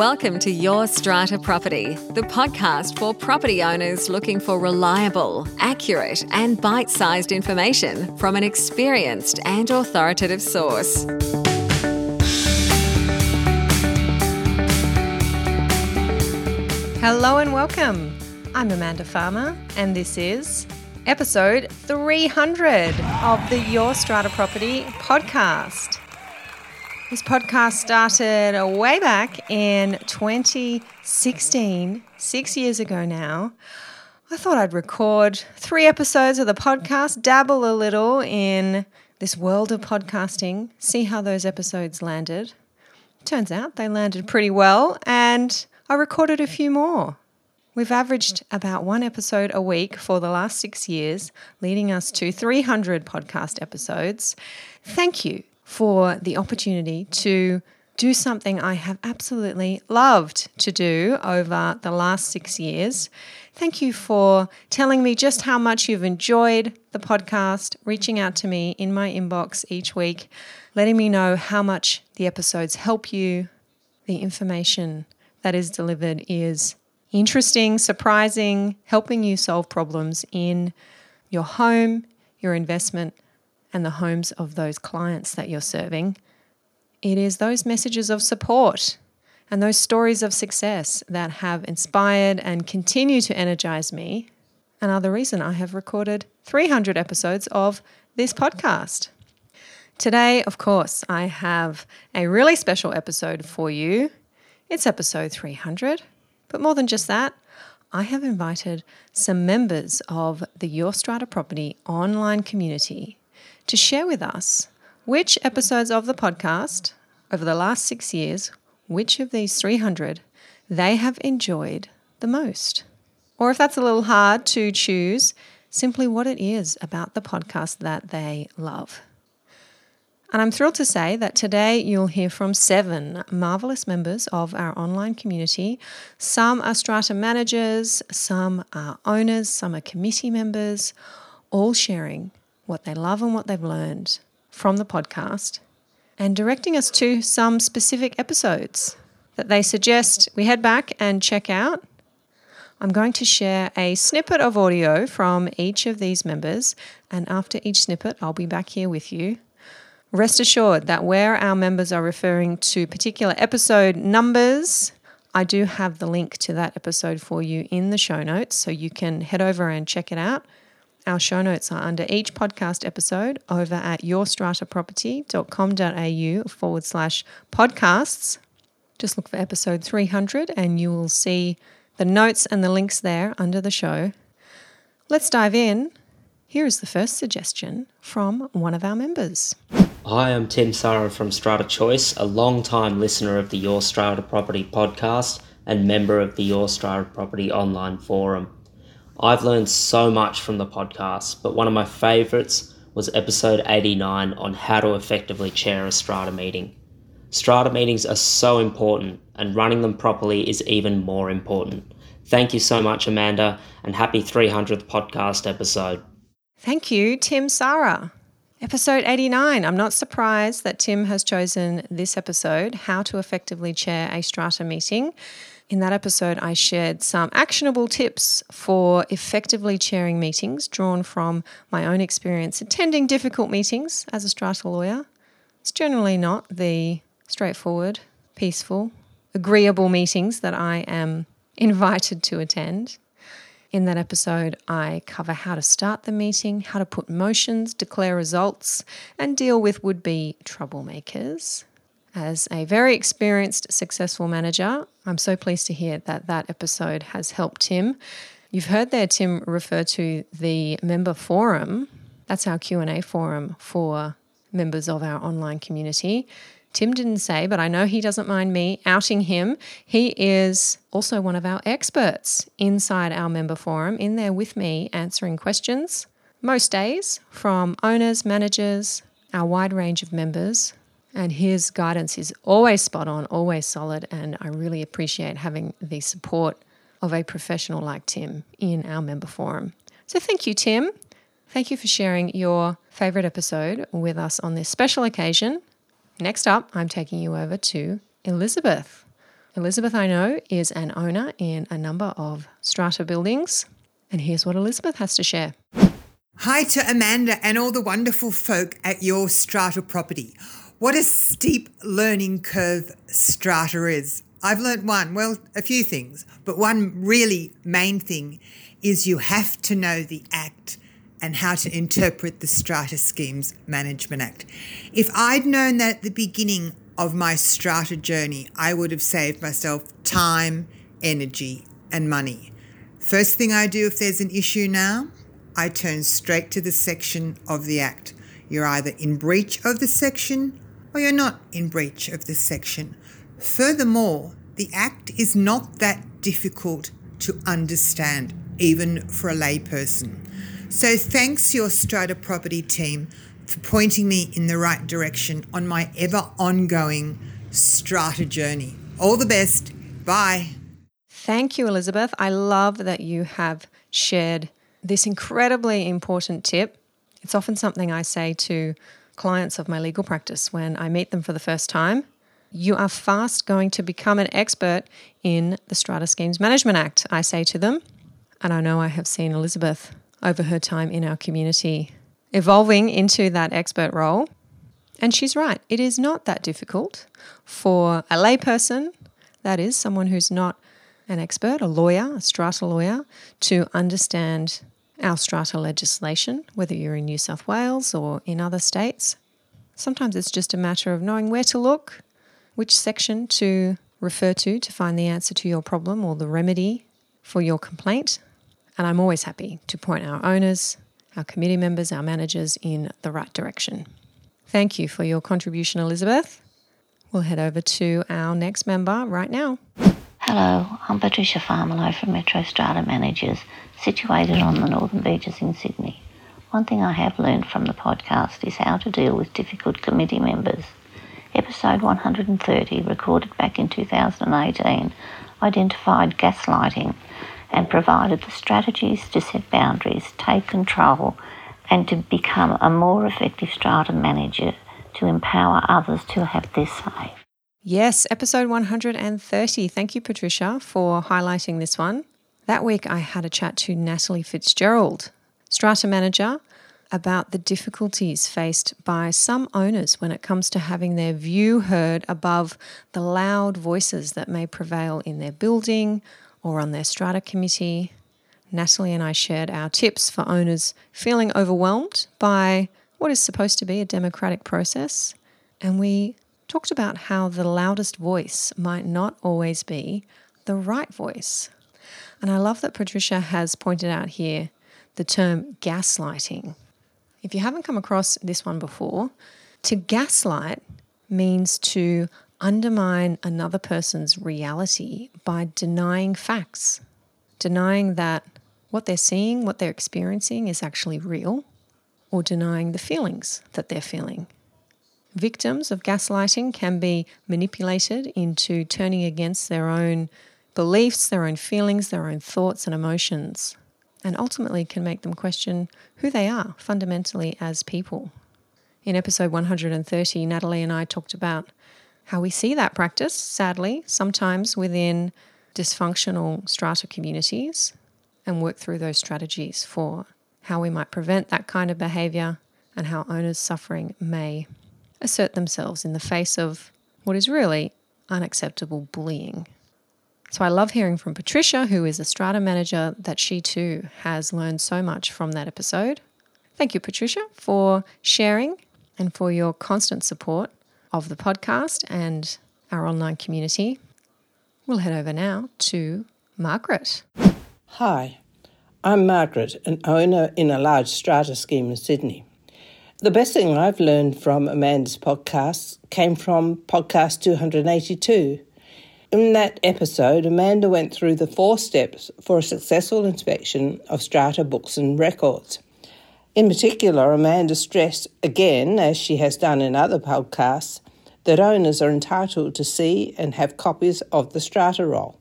Welcome to Your Strata Property, the podcast for property owners looking for reliable, accurate, and bite sized information from an experienced and authoritative source. Hello and welcome. I'm Amanda Farmer, and this is episode 300 of the Your Strata Property podcast. This podcast started way back in 2016, six years ago now. I thought I'd record three episodes of the podcast, dabble a little in this world of podcasting, see how those episodes landed. Turns out they landed pretty well, and I recorded a few more. We've averaged about one episode a week for the last six years, leading us to 300 podcast episodes. Thank you for the opportunity to do something I have absolutely loved to do over the last six years. Thank you for telling me just how much you've enjoyed the podcast, reaching out to me in my inbox each week, letting me know how much the episodes help you. The information that is delivered is interesting, surprising, helping you solve problems in your home, your investment, and the homes of those clients that you're serving. It is those messages of support and those stories of success that have inspired and continue to energize me and are the reason I have recorded 300 episodes of this podcast. Today, of course, I have a really special episode for you. It's episode 300, but more than just that, I have invited some members of the Your Strata Property online community to share with us which episodes of the podcast over the last six years, which of these 300 they have enjoyed the most. Or if that's a little hard to choose, simply what it is about the podcast that they love. And I'm thrilled to say that today you'll hear from seven marvelous members of our online community. Some are strata managers, some are owners, some are committee members, all sharing what they love and what they've learned from the podcast and directing us to some specific episodes that they suggest we head back and check out. I'm going to share a snippet of audio from each of these members, and after each snippet, I'll be back here with you. Rest assured that where our members are referring to particular episode numbers, I do have the link to that episode for you in the show notes, so you can head over and check it out. Our show notes are under each podcast episode over at yourstrataproperty.com.au forward slash podcasts. Just look for episode 300 and you will see the notes and the links there under the show. Let's dive in. Here is the first suggestion from one of our members. Hi, I'm Tim Sarah from Strata Choice, a long-time listener of the Your Strata Property podcast and member of the Your Strata Property online forum. I've learned so much from the podcast, but one of my favourites was episode 89 on how to effectively chair a strata meeting. Strata meetings are so important, and running them properly is even more important. Thank you so much, Amanda, and happy 300th podcast episode. Thank you, Tim Sarah. Episode 89. I'm not surprised that Tim has chosen this episode, How to Effectively Chair a Strata Meeting. In that episode, I shared some actionable tips for effectively chairing meetings drawn from my own experience attending difficult meetings as a strata lawyer. It's generally not the straightforward, peaceful, agreeable meetings that I am invited to attend. In that episode, I cover how to start the meeting, how to put motions, declare results, and deal with would be troublemakers. As a very experienced, successful manager, I'm so pleased to hear that that episode has helped Tim. You've heard there Tim refer to the member forum. That's our Q&A forum for members of our online community. Tim didn't say, but I know he doesn't mind me outing him. He is also one of our experts inside our member forum, in there with me answering questions most days from owners, managers, our wide range of members and his guidance is always spot on, always solid. And I really appreciate having the support of a professional like Tim in our member forum. So thank you, Tim. Thank you for sharing your favorite episode with us on this special occasion. Next up, I'm taking you over to Elizabeth. Elizabeth, I know, is an owner in a number of strata buildings. And here's what Elizabeth has to share. Hi to Amanda and all the wonderful folk at your strata property. What a steep learning curve strata is. I've learnt one, well, a few things, but one really main thing is you have to know the Act and how to interpret the Strata Schemes Management Act. If I'd known that at the beginning of my strata journey, I would have saved myself time, energy, and money. First thing I do if there's an issue now, I turn straight to the section of the Act. You're either in breach of the section or you're not in breach of the section. Furthermore, the Act is not that difficult to understand, even for a layperson. So thanks your Strata property team for pointing me in the right direction on my ever ongoing strata journey. All the best. Bye. Thank you, Elizabeth. I love that you have shared this incredibly important tip. It's often something I say to clients of my legal practice when I meet them for the first time. You are fast going to become an expert in the Strata Schemes Management Act, I say to them. And I know I have seen Elizabeth over her time in our community, evolving into that expert role. And she's right, it is not that difficult for a layperson, that is, someone who's not an expert, a lawyer, a strata lawyer, to understand our strata legislation, whether you're in New South Wales or in other states. Sometimes it's just a matter of knowing where to look, which section to refer to to find the answer to your problem or the remedy for your complaint. And I'm always happy to point our owners, our committee members, our managers in the right direction. Thank you for your contribution, Elizabeth. We'll head over to our next member right now. Hello, I'm Patricia Farmelo from Metro Strata Managers, situated on the Northern Beaches in Sydney. One thing I have learned from the podcast is how to deal with difficult committee members. Episode 130, recorded back in 2018, identified gaslighting and provided the strategies to set boundaries, take control, and to become a more effective strata manager to empower others to have their say. Yes, episode 130. Thank you, Patricia, for highlighting this one. That week, I had a chat to Natalie Fitzgerald, strata manager, about the difficulties faced by some owners when it comes to having their view heard above the loud voices that may prevail in their building or on their strata committee. Natalie and I shared our tips for owners feeling overwhelmed by what is supposed to be a democratic process. And we talked about how the loudest voice might not always be the right voice. And I love that Patricia has pointed out here the term gaslighting. If you haven't come across this one before, to gaslight means to undermine another person's reality by denying facts, denying that what they're seeing, what they're experiencing is actually real, or denying the feelings that they're feeling. Victims of gaslighting can be manipulated into turning against their own beliefs, their own feelings, their own thoughts and emotions, and ultimately can make them question who they are fundamentally as people. In episode 130, Natalie and I talked about how we see that practice, sadly, sometimes within dysfunctional strata communities and work through those strategies for how we might prevent that kind of behaviour and how owners suffering may assert themselves in the face of what is really unacceptable bullying. So I love hearing from Patricia, who is a strata manager, that she too has learned so much from that episode. Thank you, Patricia, for sharing and for your constant support of the podcast and our online community. We'll head over now to Margaret. Hi, I'm Margaret, an owner in a large strata scheme in Sydney. The best thing I've learned from Amanda's podcast came from podcast 282. In that episode, Amanda went through the four steps for a successful inspection of strata books and records. In particular, Amanda stressed again, as she has done in other podcasts, that owners are entitled to see and have copies of the strata roll.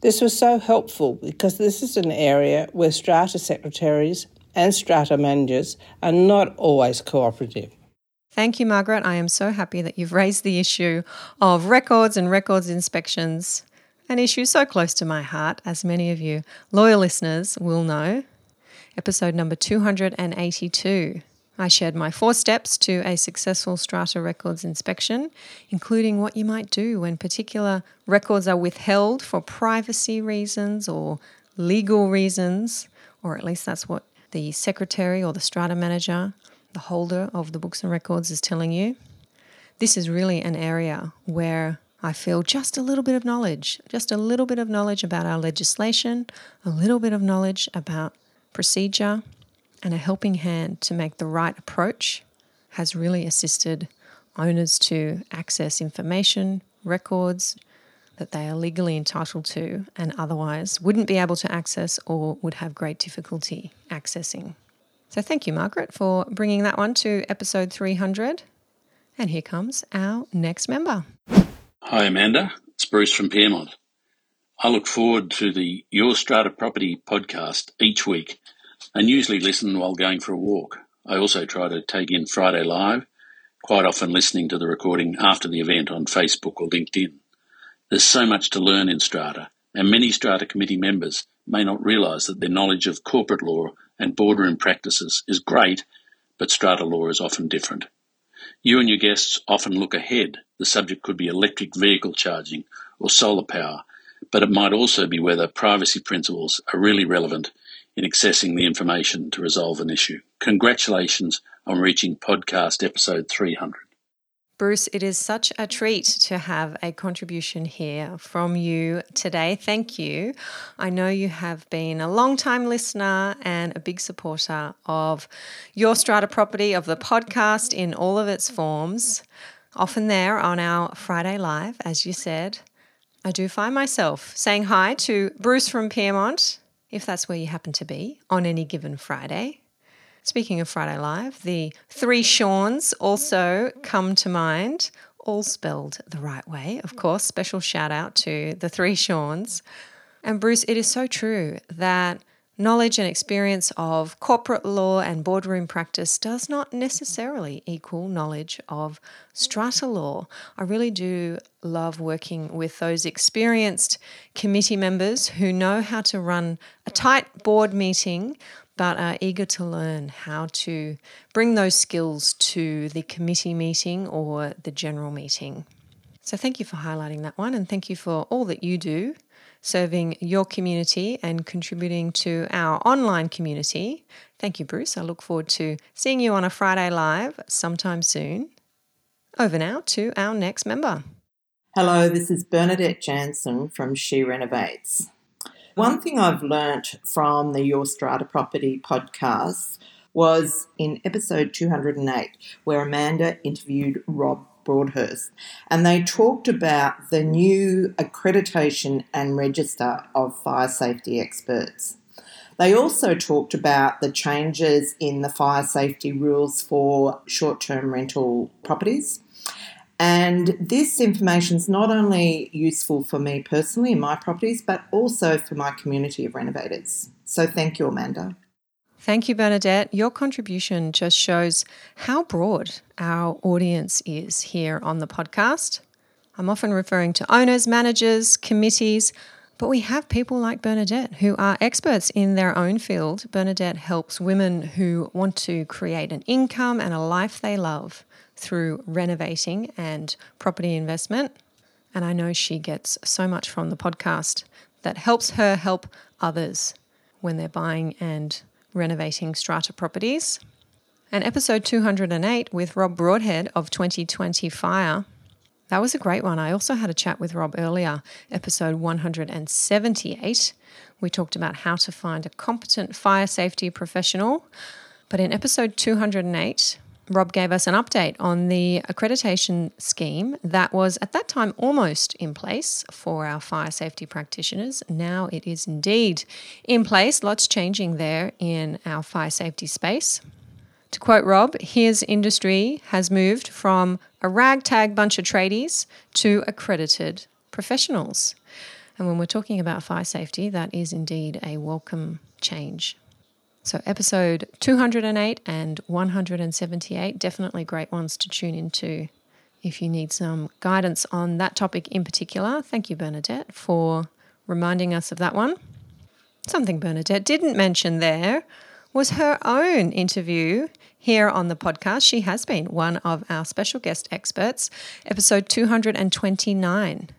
This was so helpful because this is an area where strata secretaries and strata managers are not always cooperative. Thank you, Margaret. I am so happy that you've raised the issue of records and records inspections, an issue so close to my heart, as many of you loyal listeners will know. Episode number 282. I shared my four steps to a successful Strata Records inspection, including what you might do when particular records are withheld for privacy reasons or legal reasons, or at least that's what the secretary or the strata manager the holder of the books and records is telling you. This is really an area where I feel just a little bit of knowledge, just a little bit of knowledge about our legislation, a little bit of knowledge about procedure, and a helping hand to make the right approach has really assisted owners to access information, records that they are legally entitled to and otherwise wouldn't be able to access or would have great difficulty accessing. So thank you, Margaret, for bringing that one to episode 300. And here comes our next member. Hi, Amanda. It's Bruce from Pyrmont. I look forward to the Your Strata Property podcast each week and usually listen while going for a walk. I also try to take in Friday Live, quite often listening to the recording after the event on Facebook or LinkedIn. There's so much to learn in Strata, and many Strata committee members may not realise that their knowledge of corporate law and boardroom practices is great, but strata law is often different. You and your guests often look ahead. The subject could be electric vehicle charging or solar power, but it might also be whether privacy principles are really relevant in accessing the information to resolve an issue. Congratulations on reaching podcast episode 300. Bruce, it is such a treat to have a contribution here from you today. Thank you. I know you have been a long time listener and a big supporter of Your Strata Property, of the podcast in all of its forms. Often there on our Friday Live, as you said. I do find myself saying hi to Bruce from Pyrmont, if that's where you happen to be, on any given Friday. Speaking of Friday Live, the three Seans also come to mind, all spelled the right way, of course. Special shout out to the three Seans. And Bruce, it is so true that knowledge and experience of corporate law and boardroom practice does not necessarily equal knowledge of strata law. I really do love working with those experienced committee members who know how to run a tight board meeting but are eager to learn how to bring those skills to the committee meeting or the general meeting. So, thank you for highlighting that one, and thank you for all that you do serving your community and contributing to our online community. Thank you, Bruce. I look forward to seeing you on a Friday Live sometime soon. Over now to our next member. Hello, this is Bernadette Jansen from She Renovates. One mm-hmm. thing I've learnt from the Your Strata Property podcast was in episode 208, where Amanda interviewed Rob Broadhurst, and they talked about the new accreditation and register of fire safety experts. They also talked about the changes in the fire safety rules for short term rental properties and this information is not only useful for me personally in my properties, but also for my community of renovators. So thank you, Amanda. Thank you, Bernadette. Your contribution just shows how broad our audience is here on the podcast. I'm often referring to owners, managers, committees, but we have people like Bernadette who are experts in their own field. Bernadette helps women who want to create an income and a life they love through renovating and property investment. And I know she gets so much from the podcast that helps her help others when they're buying and renovating strata properties. And episode 208 with Rob Broadhead of 2020 Fire. That was a great one. I also had a chat with Rob earlier, episode 178. We talked about how to find a competent fire safety professional. But in episode 208, Rob gave us an update on the accreditation scheme that was at that time almost in place for our fire safety practitioners. Now it is indeed in place, lots changing there in our fire safety space. To quote Rob, his industry has moved from a ragtag bunch of tradies to accredited professionals. And when we're talking about fire safety, that is indeed a welcome change. So, episode 208 and 178, definitely great ones to tune into if you need some guidance on that topic in particular. Thank you, Bernadette, for reminding us of that one. Something Bernadette didn't mention there was her own interview here on the podcast. She has been one of our special guest experts, episode 229.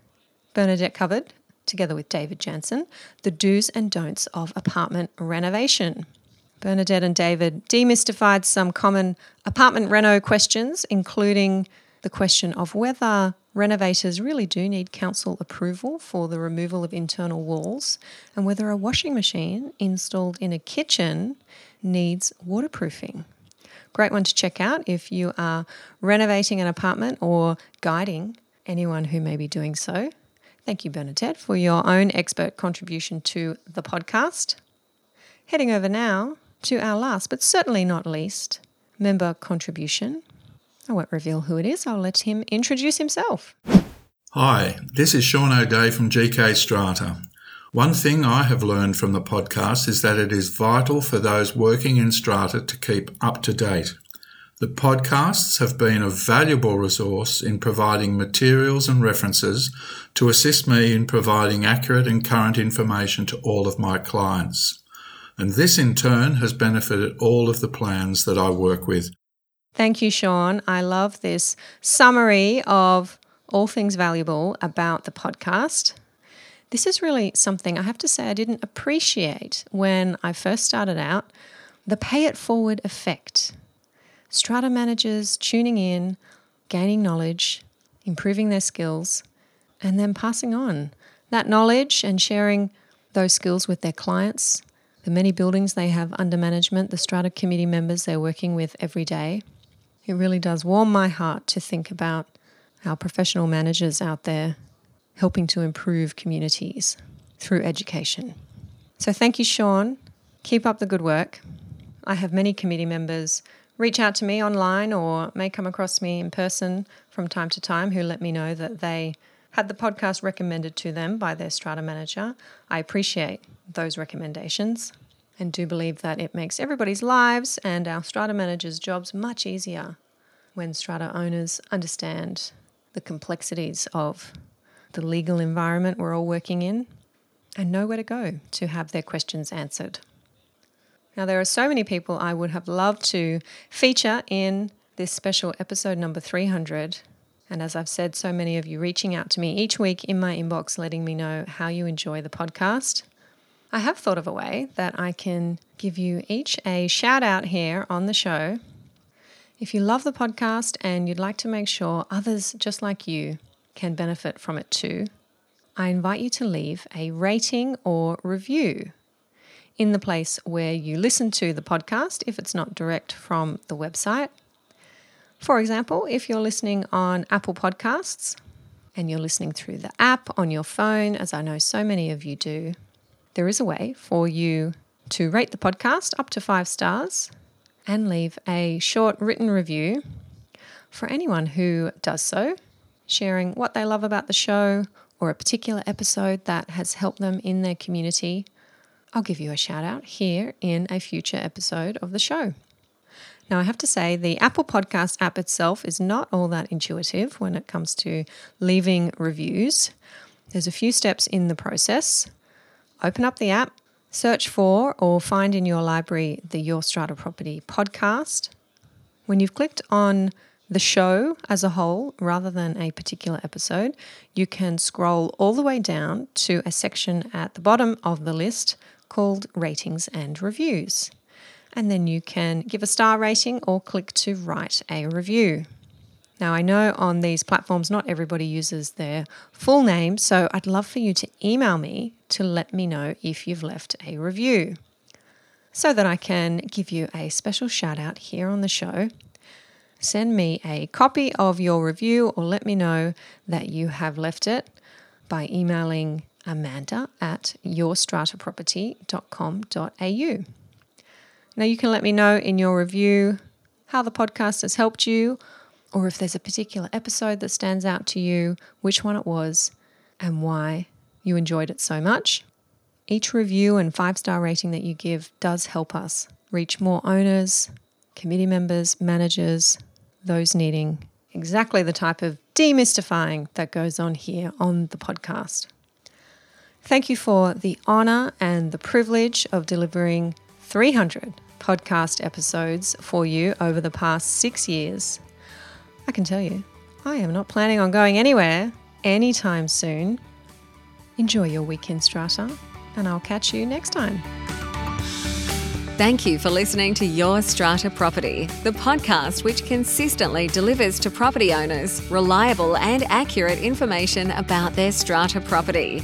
Bernadette covered, together with David Jansen, the do's and don'ts of apartment renovation. Bernadette and David demystified some common apartment reno questions, including the question of whether renovators really do need council approval for the removal of internal walls and whether a washing machine installed in a kitchen needs waterproofing. Great one to check out if you are renovating an apartment or guiding anyone who may be doing so. Thank you, Bernadette, for your own expert contribution to the podcast. Heading over now to our last, but certainly not least, member contribution I won't reveal who it is. I'll let him introduce himself. Hi, this is Sean O'Day from GK Strata. One thing I have learned from the podcast is that it is vital for those working in Strata to keep up to date. The podcasts have been a valuable resource in providing materials and references to assist me in providing accurate and current information to all of my clients. And this in turn has benefited all of the plans that I work with. Thank you, Sean. I love this summary of all things valuable about the podcast. This is really something I have to say I didn't appreciate when I first started out the pay it forward effect. Strata managers tuning in, gaining knowledge, improving their skills, and then passing on that knowledge and sharing those skills with their clients, the many buildings they have under management, the strata committee members they're working with every day. It really does warm my heart to think about our professional managers out there helping to improve communities through education. So, thank you, Sean. Keep up the good work. I have many committee members reach out to me online or may come across me in person from time to time who let me know that they had the podcast recommended to them by their strata manager. I appreciate those recommendations and do believe that it makes everybody's lives and our strata managers' jobs much easier when strata owners understand the complexities of the legal environment we're all working in and know where to go to have their questions answered. Now, there are so many people I would have loved to feature in this special episode number 300. And as I've said, so many of you reaching out to me each week in my inbox, letting me know how you enjoy the podcast. I have thought of a way that I can give you each a shout out here on the show. If you love the podcast and you'd like to make sure others just like you can benefit from it too, I invite you to leave a rating or review in the place where you listen to the podcast if it's not direct from the website. For example, if you're listening on Apple Podcasts and you're listening through the app on your phone, as I know so many of you do, there is a way for you to rate the podcast up to five stars and leave a short written review for anyone who does so, sharing what they love about the show or a particular episode that has helped them in their community. I'll give you a shout out here in a future episode of the show. Now, I have to say, the Apple Podcast app itself is not all that intuitive when it comes to leaving reviews. There's a few steps in the process open up the app, search for or find in your library the Your Strata Property podcast. When you've clicked on the show as a whole rather than a particular episode, you can scroll all the way down to a section at the bottom of the list called Ratings and Reviews. And then you can give a star rating or click to write a review. Now, I know on these platforms not everybody uses their full name, so I'd love for you to email me to let me know if you've left a review so that I can give you a special shout out here on the show. Send me a copy of your review or let me know that you have left it by emailing amanda at yourstrataproperty.com.au. Now, you can let me know in your review how the podcast has helped you or if there's a particular episode that stands out to you, which one it was, and why you enjoyed it so much. Each review and five star rating that you give does help us reach more owners, committee members, managers, those needing exactly the type of demystifying that goes on here on the podcast. Thank you for the honour and the privilege of delivering 300 podcast episodes for you over the past six years. I can tell you, I am not planning on going anywhere anytime soon. Enjoy your weekend strata, and I'll catch you next time. Thank you for listening to Your Strata Property, the podcast which consistently delivers to property owners reliable and accurate information about their strata property.